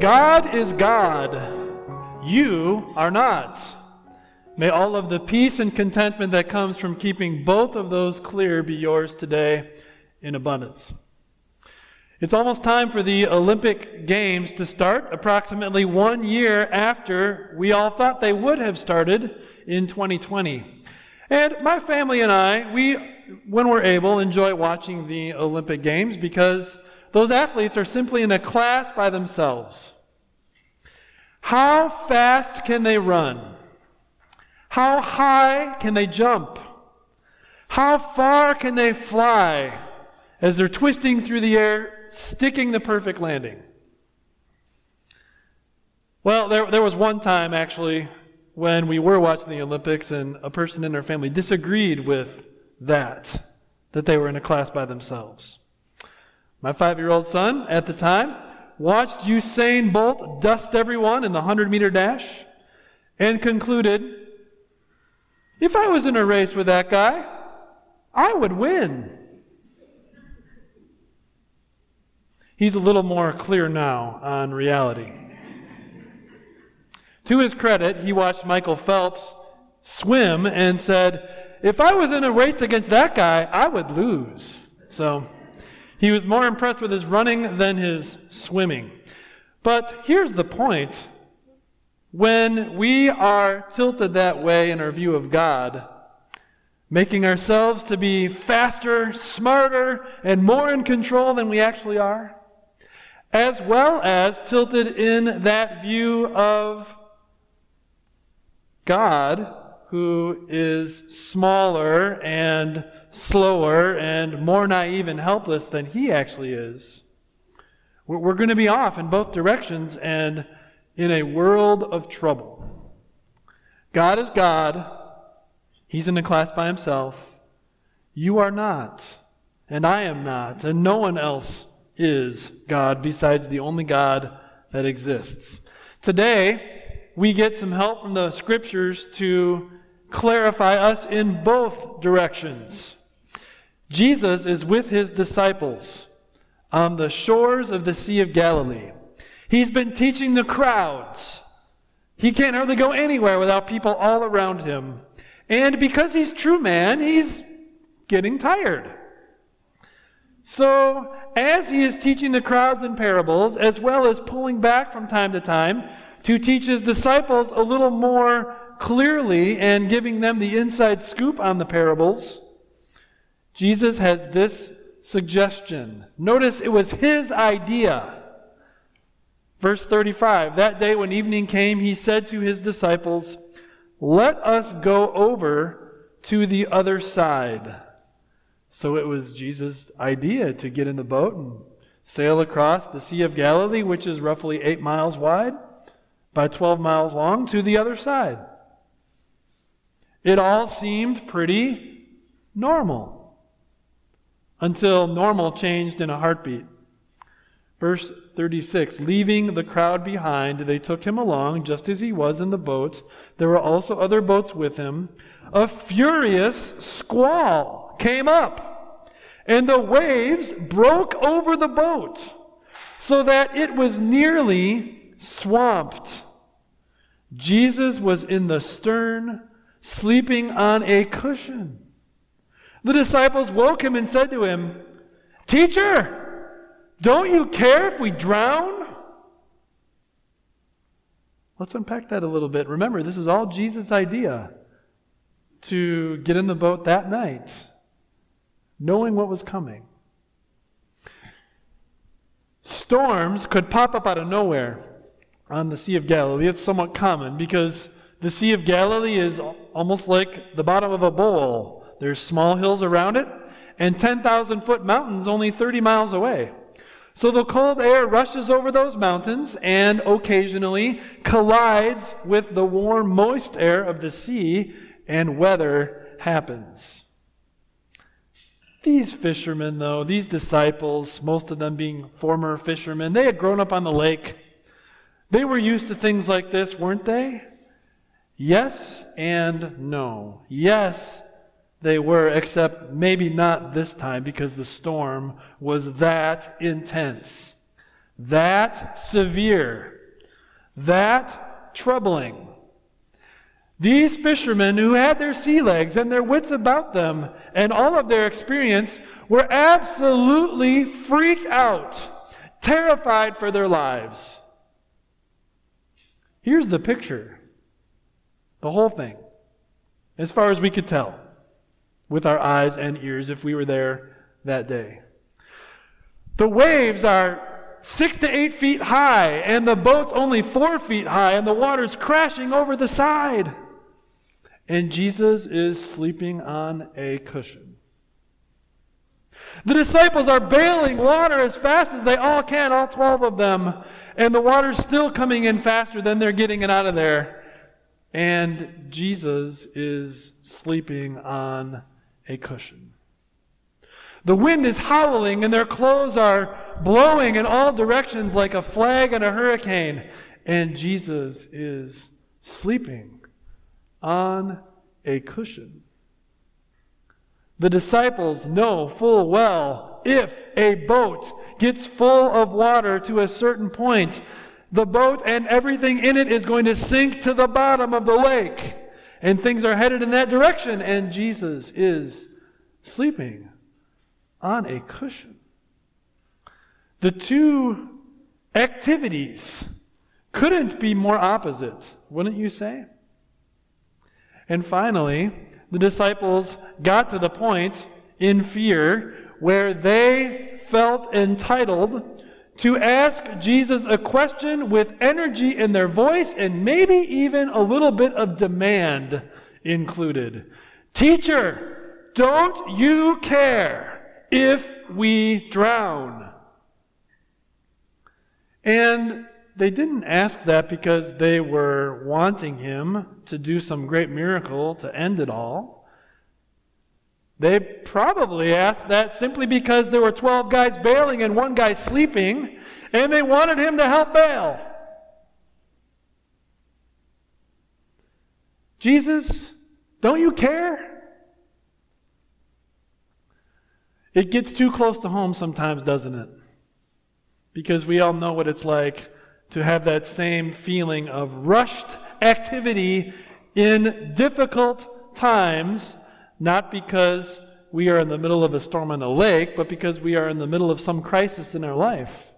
God is God. You are not. May all of the peace and contentment that comes from keeping both of those clear be yours today in abundance. It's almost time for the Olympic Games to start, approximately one year after we all thought they would have started in 2020. And my family and I, we, when we're able, enjoy watching the Olympic Games because those athletes are simply in a class by themselves. How fast can they run? How high can they jump? How far can they fly as they're twisting through the air sticking the perfect landing. Well, there, there was one time actually when we were watching the Olympics and a person in our family disagreed with that, that they were in a class by themselves. My five year old son at the time watched Usain Bolt dust everyone in the 100 meter dash and concluded if I was in a race with that guy, I would win. He's a little more clear now on reality. to his credit, he watched Michael Phelps swim and said, If I was in a race against that guy, I would lose. So he was more impressed with his running than his swimming. But here's the point when we are tilted that way in our view of God, making ourselves to be faster, smarter, and more in control than we actually are, as well as tilted in that view of God, who is smaller and slower and more naive and helpless than he actually is. We're going to be off in both directions and in a world of trouble. God is God. He's in a class by himself. You are not, and I am not, and no one else is God besides the only God that exists. Today, we get some help from the scriptures to clarify us in both directions. Jesus is with his disciples on the shores of the Sea of Galilee. He's been teaching the crowds. He can't hardly go anywhere without people all around him. And because he's true man, he's getting tired. So, as he is teaching the crowds in parables, as well as pulling back from time to time to teach his disciples a little more clearly and giving them the inside scoop on the parables, Jesus has this suggestion. Notice it was his idea. Verse 35 That day when evening came, he said to his disciples, Let us go over to the other side. So it was Jesus' idea to get in the boat and sail across the Sea of Galilee, which is roughly eight miles wide by 12 miles long, to the other side. It all seemed pretty normal until normal changed in a heartbeat. Verse 36 Leaving the crowd behind, they took him along just as he was in the boat. There were also other boats with him. A furious squall came up, and the waves broke over the boat so that it was nearly swamped. Jesus was in the stern, sleeping on a cushion. The disciples woke him and said to him, Teacher, don't you care if we drown? Let's unpack that a little bit. Remember, this is all Jesus' idea to get in the boat that night knowing what was coming. Storms could pop up out of nowhere on the Sea of Galilee. It's somewhat common because the Sea of Galilee is almost like the bottom of a bowl. There's small hills around it and 10,000 foot mountains only 30 miles away. So the cold air rushes over those mountains and occasionally collides with the warm, moist air of the sea, and weather happens. These fishermen, though, these disciples, most of them being former fishermen, they had grown up on the lake. They were used to things like this, weren't they? Yes and no. Yes, they were, except maybe not this time because the storm was that intense, that severe, that troubling. These fishermen who had their sea legs and their wits about them and all of their experience were absolutely freaked out, terrified for their lives. Here's the picture the whole thing, as far as we could tell with our eyes and ears if we were there that day. The waves are six to eight feet high, and the boat's only four feet high, and the water's crashing over the side. And Jesus is sleeping on a cushion. The disciples are bailing water as fast as they all can, all 12 of them, and the water's still coming in faster than they're getting it out of there. And Jesus is sleeping on a cushion. The wind is howling, and their clothes are blowing in all directions like a flag in a hurricane. And Jesus is sleeping on a cushion. The disciples know full well if a boat gets full of water to a certain point, the boat and everything in it is going to sink to the bottom of the lake. And things are headed in that direction, and Jesus is sleeping on a cushion. The two activities couldn't be more opposite, wouldn't you say? And finally, the disciples got to the point in fear where they felt entitled to ask Jesus a question with energy in their voice and maybe even a little bit of demand included. Teacher, don't you care if we drown? And they didn't ask that because they were wanting him to do some great miracle to end it all. They probably asked that simply because there were 12 guys bailing and one guy sleeping, and they wanted him to help bail. Jesus, don't you care? It gets too close to home sometimes, doesn't it? Because we all know what it's like to have that same feeling of rushed activity in difficult times not because we are in the middle of a storm on a lake, but because we are in the middle of some crisis in our life.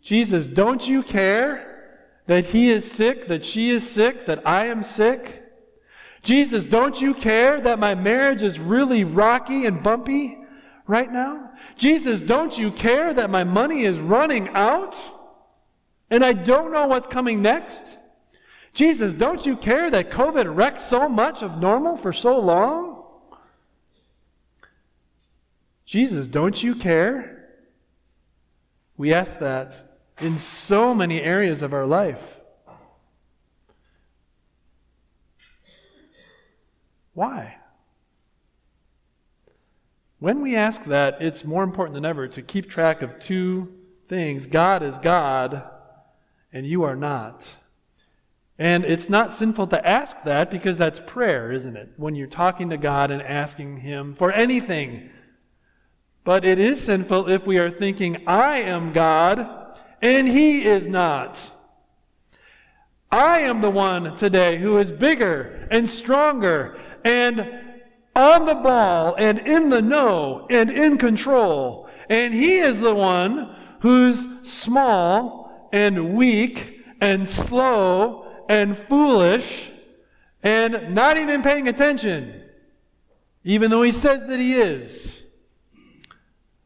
Jesus, don't you care that he is sick, that she is sick, that I am sick? Jesus, don't you care that my marriage is really rocky and bumpy right now? Jesus, don't you care that my money is running out and I don't know what's coming next? Jesus, don't you care that COVID wrecked so much of normal for so long? Jesus, don't you care? We ask that in so many areas of our life. Why? When we ask that, it's more important than ever to keep track of two things God is God, and you are not. And it's not sinful to ask that because that's prayer, isn't it? When you're talking to God and asking Him for anything. But it is sinful if we are thinking, I am God and He is not. I am the one today who is bigger and stronger and on the ball and in the know and in control. And He is the one who's small and weak and slow and foolish and not even paying attention, even though he says that he is.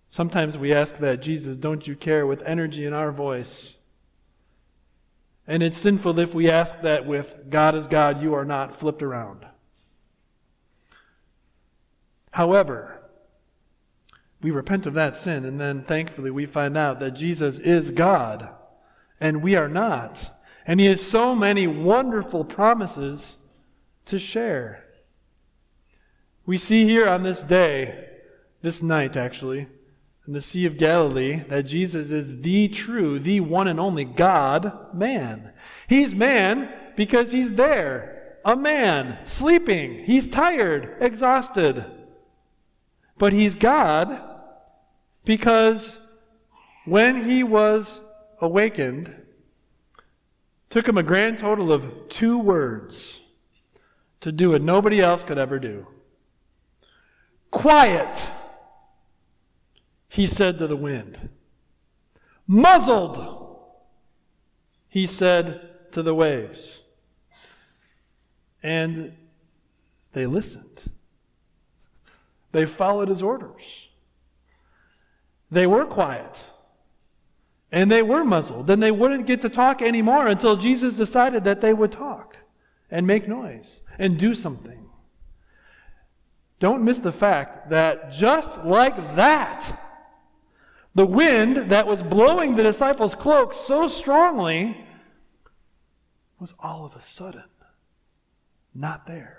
Sometimes we ask that, Jesus, don't you care, with energy in our voice. And it's sinful if we ask that with, God is God, you are not, flipped around. However, we repent of that sin, and then thankfully we find out that Jesus is God and we are not. And He has so many wonderful promises to share. We see here on this day, this night actually, in the Sea of Galilee, that Jesus is the true, the one and only God man. He's man because He's there, a man, sleeping. He's tired, exhausted. But He's God because when he was awakened, took him a grand total of two words to do what nobody else could ever do. Quiet, he said to the wind. Muzzled, he said to the waves. And they listened. They followed his orders. They were quiet. And they were muzzled. Then they wouldn't get to talk anymore until Jesus decided that they would talk and make noise and do something. Don't miss the fact that just like that, the wind that was blowing the disciples' cloaks so strongly was all of a sudden not there.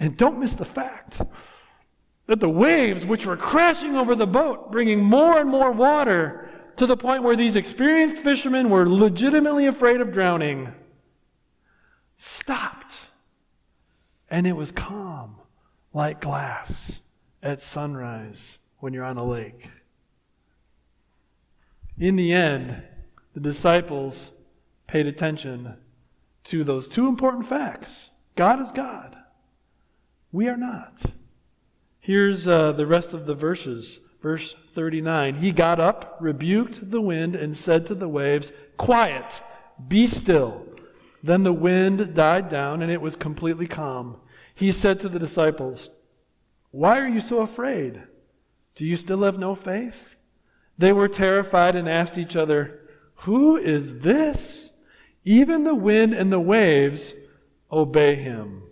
And don't miss the fact that the waves, which were crashing over the boat, bringing more and more water to the point where these experienced fishermen were legitimately afraid of drowning, stopped. And it was calm, like glass at sunrise when you're on a lake. In the end, the disciples paid attention to those two important facts God is God, we are not. Here's uh, the rest of the verses. Verse 39 He got up, rebuked the wind, and said to the waves, Quiet, be still. Then the wind died down, and it was completely calm. He said to the disciples, Why are you so afraid? Do you still have no faith? They were terrified and asked each other, Who is this? Even the wind and the waves obey him.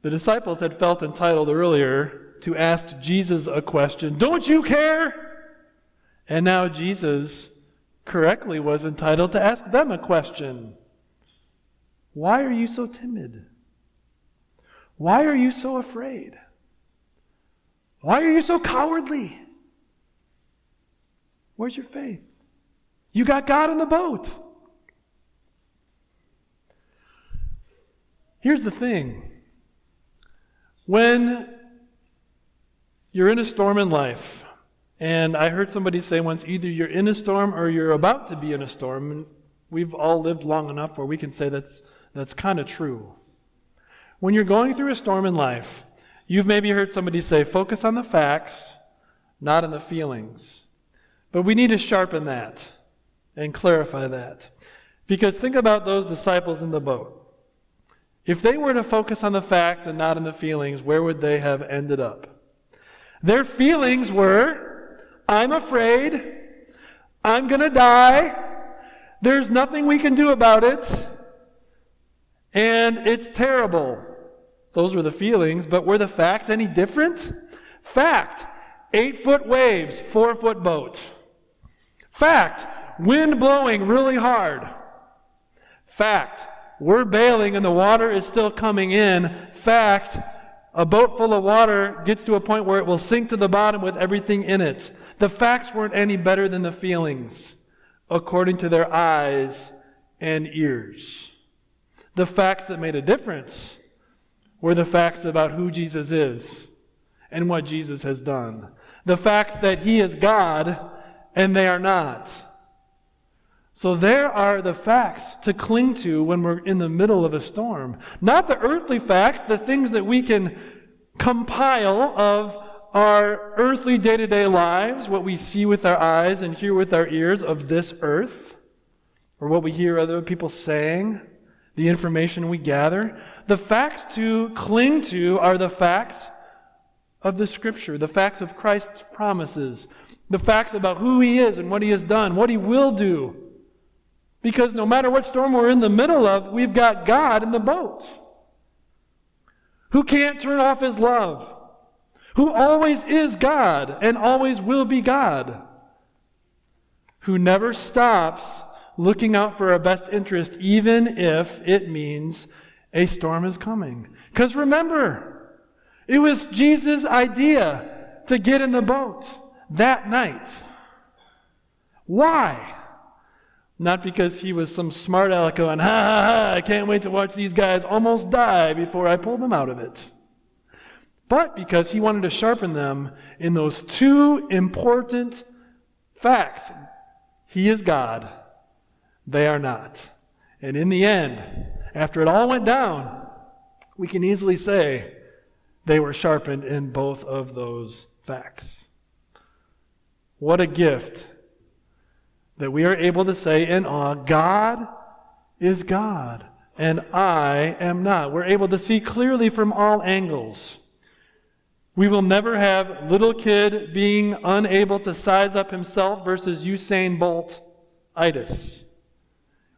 The disciples had felt entitled earlier to ask Jesus a question Don't you care? And now Jesus correctly was entitled to ask them a question Why are you so timid? Why are you so afraid? Why are you so cowardly? Where's your faith? You got God in the boat. Here's the thing when you're in a storm in life, and I heard somebody say once either you're in a storm or you're about to be in a storm, and we've all lived long enough where we can say that's, that's kind of true. When you're going through a storm in life, you've maybe heard somebody say, focus on the facts, not on the feelings. But we need to sharpen that and clarify that. Because think about those disciples in the boat. If they were to focus on the facts and not on the feelings, where would they have ended up? Their feelings were I'm afraid, I'm going to die, there's nothing we can do about it, and it's terrible. Those were the feelings, but were the facts any different? Fact eight foot waves, four foot boat. Fact wind blowing really hard. Fact we're bailing and the water is still coming in. Fact, a boat full of water gets to a point where it will sink to the bottom with everything in it. The facts weren't any better than the feelings, according to their eyes and ears. The facts that made a difference were the facts about who Jesus is and what Jesus has done. The facts that he is God and they are not. So there are the facts to cling to when we're in the middle of a storm. Not the earthly facts, the things that we can compile of our earthly day to day lives, what we see with our eyes and hear with our ears of this earth, or what we hear other people saying, the information we gather. The facts to cling to are the facts of the Scripture, the facts of Christ's promises, the facts about who He is and what He has done, what He will do because no matter what storm we're in the middle of, we've got God in the boat who can't turn off his love, who always is God and always will be God, who never stops looking out for our best interest, even if it means a storm is coming. Because remember, it was Jesus' idea to get in the boat that night. Why? Not because he was some smart aleck going, ha ha ha, I can't wait to watch these guys almost die before I pull them out of it. But because he wanted to sharpen them in those two important facts. He is God, they are not. And in the end, after it all went down, we can easily say they were sharpened in both of those facts. What a gift that we are able to say in awe, God is God, and I am not. We're able to see clearly from all angles. We will never have little kid being unable to size up himself versus Usain Bolt itis.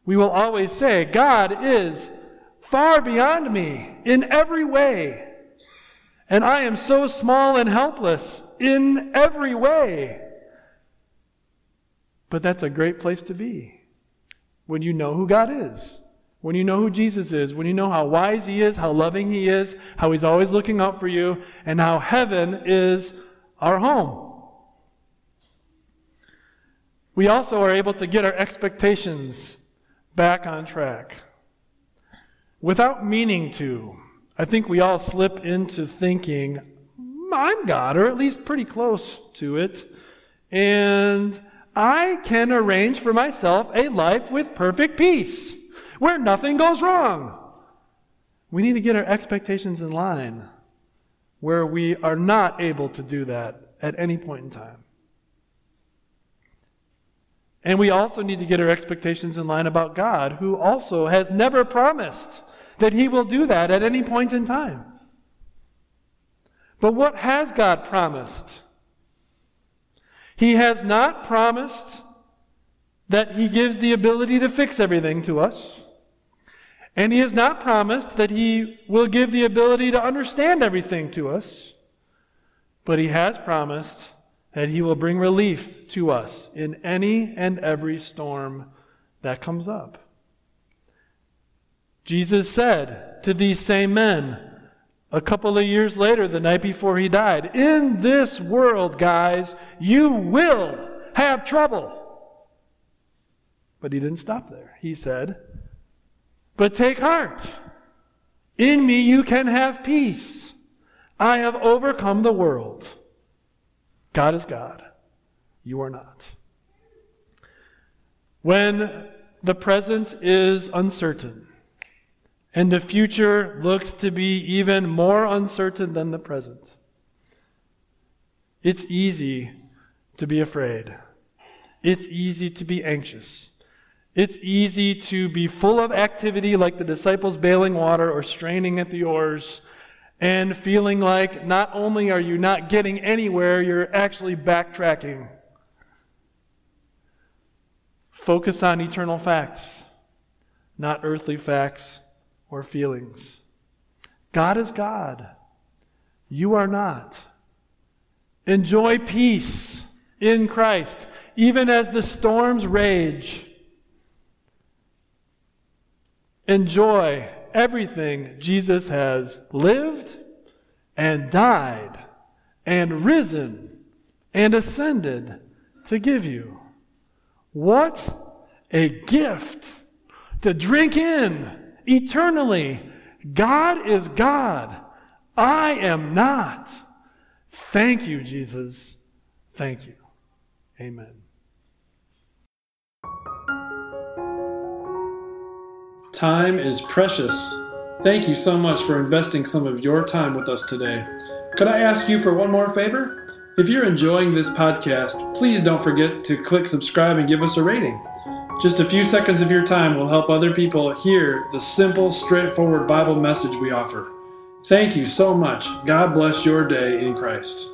We will always say, God is far beyond me in every way. And I am so small and helpless in every way. But that's a great place to be when you know who God is, when you know who Jesus is, when you know how wise He is, how loving He is, how He's always looking out for you, and how heaven is our home. We also are able to get our expectations back on track without meaning to. I think we all slip into thinking, I'm God, or at least pretty close to it. And I can arrange for myself a life with perfect peace, where nothing goes wrong. We need to get our expectations in line where we are not able to do that at any point in time. And we also need to get our expectations in line about God, who also has never promised that He will do that at any point in time. But what has God promised? He has not promised that He gives the ability to fix everything to us. And He has not promised that He will give the ability to understand everything to us. But He has promised that He will bring relief to us in any and every storm that comes up. Jesus said to these same men, a couple of years later, the night before he died, In this world, guys, you will have trouble. But he didn't stop there. He said, But take heart. In me you can have peace. I have overcome the world. God is God. You are not. When the present is uncertain, and the future looks to be even more uncertain than the present. It's easy to be afraid. It's easy to be anxious. It's easy to be full of activity like the disciples bailing water or straining at the oars and feeling like not only are you not getting anywhere, you're actually backtracking. Focus on eternal facts, not earthly facts or feelings. God is God. You are not. Enjoy peace in Christ, even as the storms rage. Enjoy everything Jesus has lived and died and risen and ascended to give you. What a gift to drink in eternally. God is God. I am not. Thank you, Jesus. Thank you. Amen. Time is precious. Thank you so much for investing some of your time with us today. Could I ask you for one more favor? If you're enjoying this podcast, please don't forget to click subscribe and give us a rating. Just a few seconds of your time will help other people hear the simple, straightforward Bible message we offer. Thank you so much. God bless your day in Christ.